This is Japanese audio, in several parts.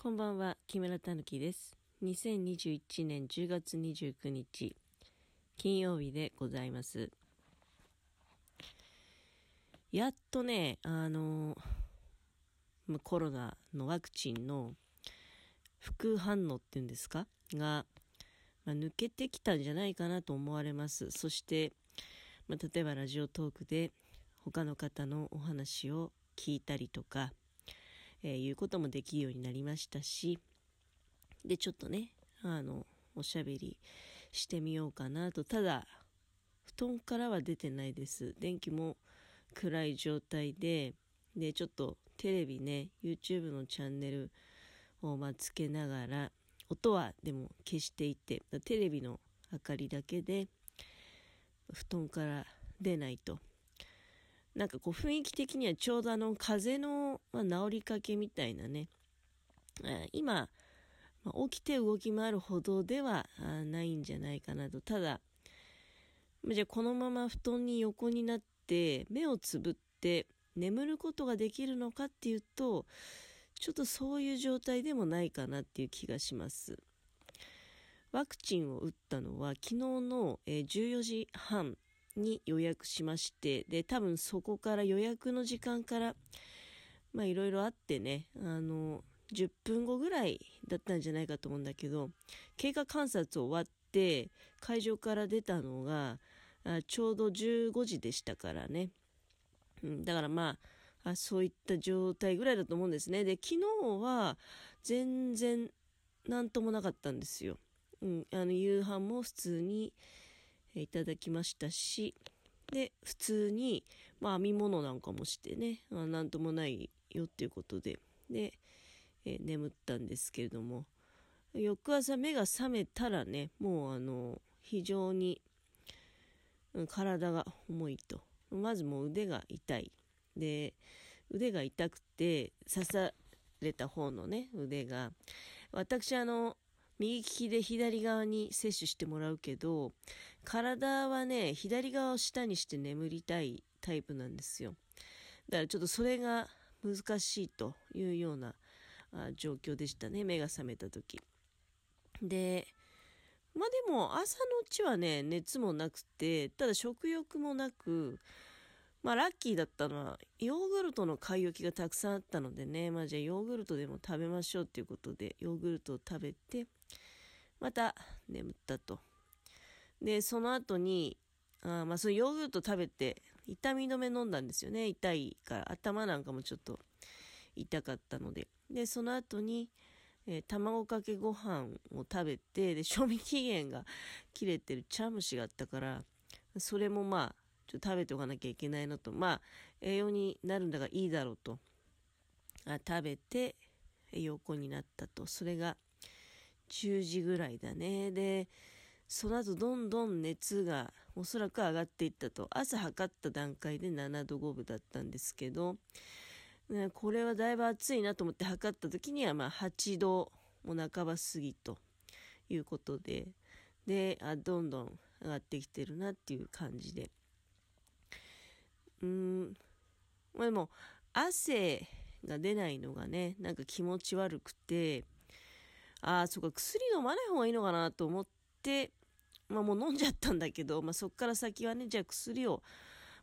こんばんは、木村たぬきです。2021年10月29日、金曜日でございます。やっとね、あの、まコロナのワクチンの副反応っていうんですか？が、まあ抜けてきたんじゃないかなと思われます。そして、まあ例えばラジオトークで他の方のお話を聞いたりとか、えーいうこともできるようになりましたし、で、ちょっとね、あの、おしゃべりしてみようかなと。ただ、布団からは出てないです。電気も暗い状態で、で、ちょっとテレビね、YouTube のチャンネルをまつけながら、音はでも消していて、テレビの明かりだけで、布団から出ないと。なんかこう雰囲気的にはちょうどあの風の、ま、治りかけみたいなね、あ今、ま起きて動き回るほどではないんじゃないかなと。ただ、じゃあこのまま布団に横になって目をつぶって眠ることができるのかっていうと、ちょっとそういう状態でもないかなっていう気がします。ワクチンを打ったのは昨日のえ14時半に予約しまして、で、多分そこから予約の時間から、まあいろいろあってね、あの、10分後ぐらいだったんじゃないかと思うんだけど、経過観察終わって、会場から出たのが、あちょうど15時でしたからね。うん、だからまああ、そういった状態ぐらいだと思うんですね。で、昨日は全然なんともなかったんですよ。うん、あの夕飯も普通にいただきましたし、で、普通に、まあ、編み物なんかもしてね、あなんともないよっていうことで、で、えー眠ったんですけれども、翌朝目が覚めたらね、もうあの、非常に、うん体が重いと。まずもう腕が痛い。で、腕が痛くて、刺された方のね、腕が、私あの、右利きで左側に接種してもらうけど、体はね、左側を下にして眠りたいタイプなんですよ。だからちょっとそれが難しいというようなあ状況でしたね、目が覚めた時。で、まあでも朝のうちはね、熱もなくて、ただ食欲もなく、まあラッキーだったのは、ヨーグルトの買い置きがたくさんあったのでね、まあじゃあヨーグルトでも食べましょうっていうことで、ヨーグルトを食べて、また眠ったと。で、その後に、あまあそのヨーグルト食べて、痛み止め飲んだんですよね。痛いから、頭なんかもちょっと痛かったので。で、その後に、えー卵かけご飯を食べて、で、賞味期限が切れてる茶蒸しがあったから、それもまあ、ちょっと食べておかなきゃいけないのと、まあ、栄養になるんだからいいだろうと、あ食べて、横になったと。それが10時ぐらいだね。で、その後どんどん熱がおそらく上がっていったと。朝測った段階で7度5分だったんですけど、ね、これはだいぶ暑いなと思って測った時にはまあ8度も半ば過ぎということで、で、あどんどん上がってきてるなっていう感じで。うん、まあでも汗が出ないのがね、なんか気持ち悪くて、ああ、そっか、薬飲まない方がいいのかなと思って、まあもう飲んじゃったんだけど、まあそっから先はね、じゃあ薬を、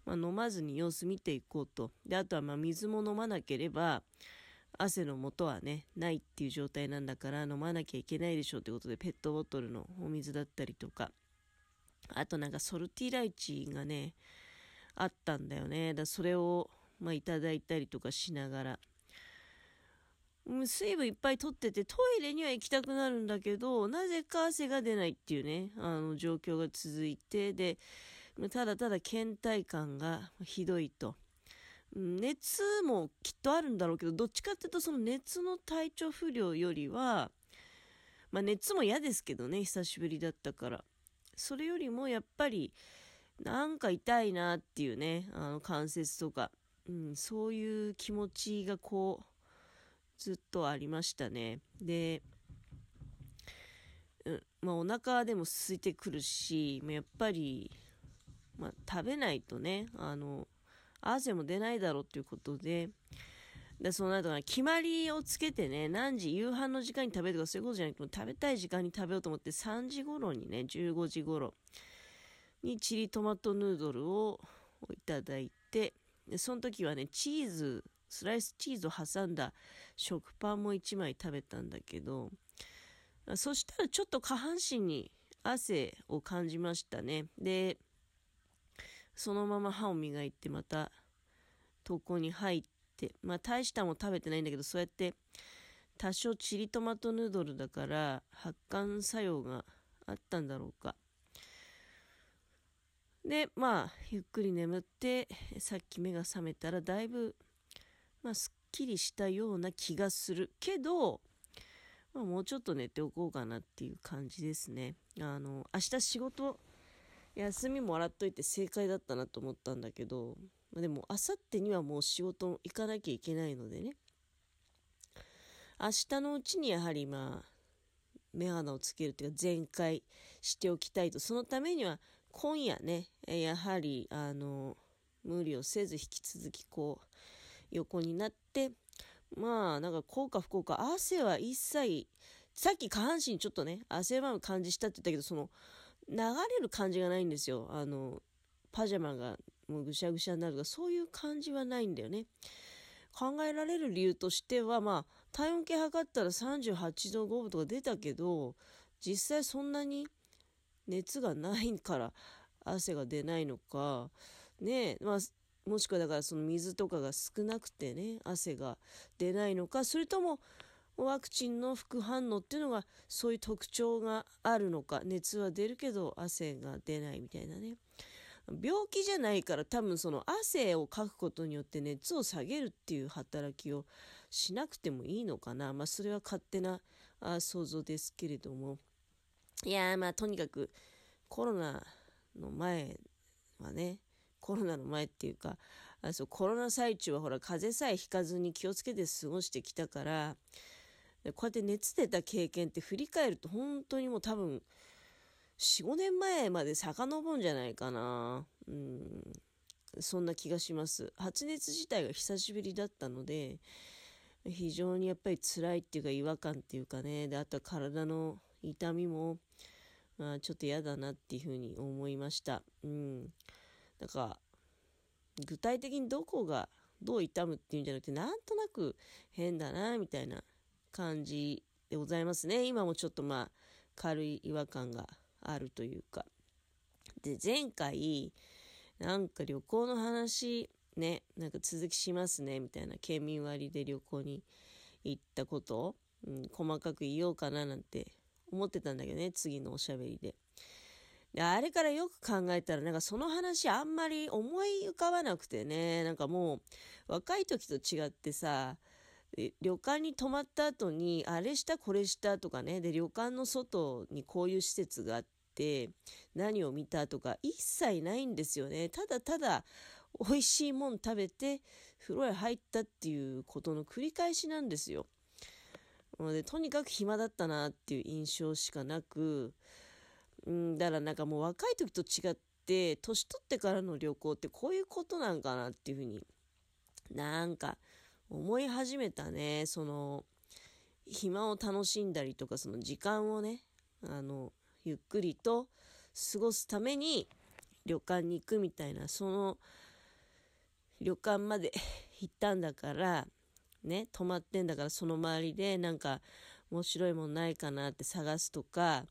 まあ、飲まずに様子見ていこうと。で、あとはまあ水も飲まなければ、汗の元はね、ないっていう状態なんだから飲まなきゃいけないでしょうということで、ペットボトルのお水だったりとか、あとなんかソルティライチがね、あったんだよね。だそれを、まあ、いただいたりとかしながら、水分いっぱい取っててトイレには行きたくなるんだけど、なぜか汗が出ないっていうね、あの状況が続いて、で、ただただ倦怠感がひどいと。熱もきっとあるんだろうけど、どっちかっていうとその熱の体調不良よりは、まあ熱も嫌ですけどね、久しぶりだったから。それよりもやっぱり、なんか痛いなっていうね、あの関節とか、うん、そういう気持ちがこう、ずっとありましたね。で、うん、まあお腹でも空いてくるし、やっぱり、まあ食べないとね、あの、汗も出ないだろうということで、で、その後が決まりをつけてね、何時、夕飯の時間に食べるとかそういうことじゃなくて、食べたい時間に食べようと思って、3時頃にね、15時頃にチリトマトヌードルをいただいて、でその時はね、チーズ、スライスチーズを挟んだ食パンも1枚食べたんだけど、そしたらちょっと下半身に汗を感じましたね。で、そのまま歯を磨いてまた床に入って、まあ大したも食べてないんだけど、そうやって多少チリトマトヌードルだから発汗作用があったんだろうか。で、まあ、ゆっくり眠って、さっき目が覚めたらだいぶ、まあ、すっきりしたような気がするけど、まあ、もうちょっと寝ておこうかなっていう感じですね。あの、明日仕事、休みもらっといて正解だったなと思ったんだけど、までも、あさってにはもう仕事行かなきゃいけないのでね。明日のうちにやはりまあ、目鼻をつけるというか全開しておきたいと。そのためには今夜ね、やはりあの、無理をせず引き続きこう、横になって、まあ、なんか効果不効果、汗は一切、さっき下半身ちょっとね、汗ばむ感じしたって言ったけど、その、流れる感じがないんですよ。あの、パジャマがもうぐしゃぐしゃになるとか、そういう感じはないんだよね。考えられる理由としては、まあ、体温計測ったら38度5分とか出たけど、実際そんなに熱がないから汗が出ないのか、ねまあ、もしくはだからその水とかが少なくてね、汗が出ないのか、それともワクチンの副反応っていうのがそういう特徴があるのか、熱は出るけど汗が出ないみたいなね。病気じゃないから多分その汗をかくことによって熱を下げるっていう働きをしなくてもいいのかな。まあそれは勝手なあ想像ですけれども。いやまあとにかくコロナの前はね、コロナの前っていうか、あそうコロナ最中はほら風邪さえひかずに気をつけて過ごしてきたから、こうやって熱出た経験って振り返ると本当にもう多分4、5年前まで遡るんじゃないかな。うん。そんな気がします。発熱自体が久しぶりだったので、非常にやっぱり辛いっていうか違和感っていうかね、で、あとは体の痛みも、あ、ちょっと嫌だなっていうふうに思いました。うん。なんか、具体的にどこがどう痛むっていうんじゃなくて、なんとなく変だな、みたいな感じでございますね。今もちょっとまあ、軽い違和感があるというか。で、前回、なんか旅行の話、ね、なんか続きしますね、みたいな、県民割で旅行に行ったこと、うん、細かく言おうかななんて思ってたんだけどね、次のおしゃべりで。で、あれからよく考えたら、なんかその話あんまり思い浮かばなくてね、なんかもう、若い時と違ってさ、旅館に泊まった後に、あれしたこれしたとかね、で、旅館の外にこういう施設があって、何を見たとか一切ないんですよね。ただただ、美味しいもん食べて、風呂へ入ったっていうことの繰り返しなんですよ。でとにかく暇だったなっていう印象しかなく、うん、だからなんかもう若い時と違って、年取ってからの旅行ってこういうことなんかなっていうふうになんか思い始めたね。その、暇を楽しんだりとか、その時間をね、あの、ゆっくりと過ごすために旅館に行くみたいな、その旅館まで 行ったんだから、ね、泊まってんだからその周りでなんか面白いもんないかなって探すとか、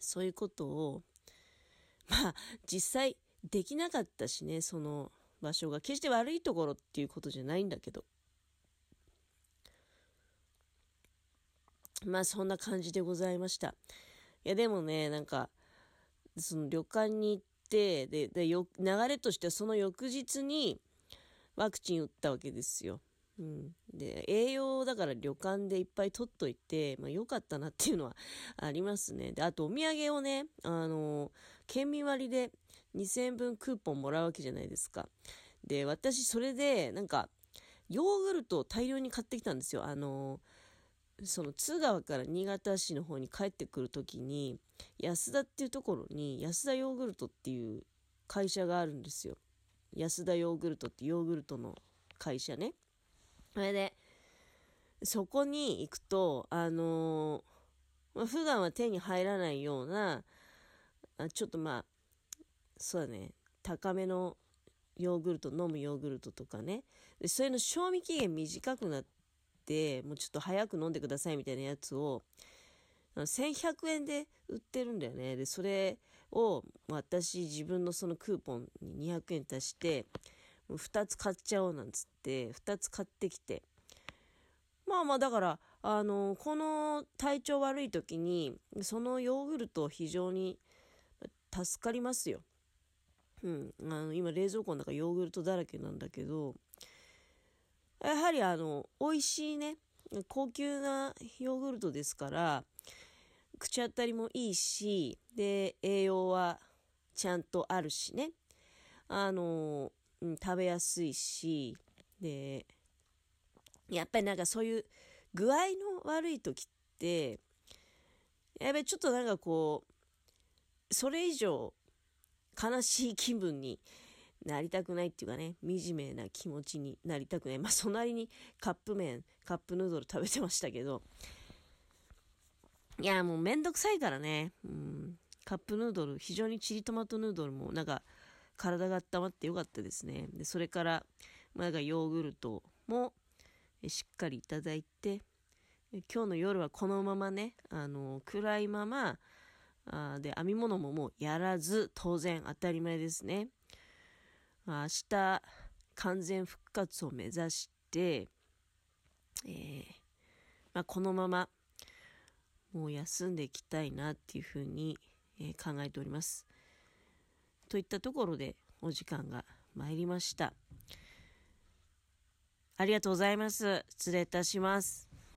そういうことを、まあ実際できなかったしね、その場所が決して悪いところっていうことじゃないんだけど。まあそんな感じでございました。いやでもね、なんか、その旅館に行って、で、でよ流れとしてはその翌日にワクチン打ったわけですよ。うん、で栄養だから旅館でいっぱい取っといて、まあ、よかったなっていうのは ありますね。であとお土産をね、あの県民割で2000円分クーポンもらうわけじゃないですか。で私それでなんかヨーグルトを大量に買ってきたんですよ。あのその津川から新潟市の方に帰ってくる時に安田っていうところに安田ヨーグルトっていう会社があるんですよ。安田ヨーグルトってヨーグルトの会社ね。それで、そこに行くと、あのー、まあ、普段は手に入らないような、あちょっとまあ、そうだね、高めのヨーグルト、飲むヨーグルトとかね。で、それの賞味期限短くなって、もうちょっと早く飲んでくださいみたいなやつを、1100円で売ってるんだよね。で、それを私自分のそのクーポンに200円足して、2つ買っちゃおうなんつって、2つ買ってきて。まあまあだから、あの、この体調悪い時に、そのヨーグルト非常に助かりますよ。うん。あの、今冷蔵庫の中ヨーグルトだらけなんだけど、やはりあの、美味しいね、高級なヨーグルトですから、口当たりもいいし、で、栄養はちゃんとあるしね。あの、うん、食べやすいし、で、やっぱりなんかそういう具合の悪い時って、やっぱりちょっとなんかこう、それ以上悲しい気分になりたくないっていうかね、惨めな気持ちになりたくない。まあ、そなりにカップ麺、カップヌードル食べてましたけど、いや、もうめんどくさいからね。うん。カップヌードル、非常にチリトマトヌードルもなんか体が温まってよかったですね。で、それから、まあ、ヨーグルトもしっかりいただいて、今日の夜はこのままね、あの、暗いまま、あで、編み物ももうやらず、当然当たり前ですね。明日、完全復活を目指して、えー、まあ、このままもう休んでいきたいなっていうふうに、えー、考えております。といったところでお時間が参りました。ありがとうございます。失礼いたします。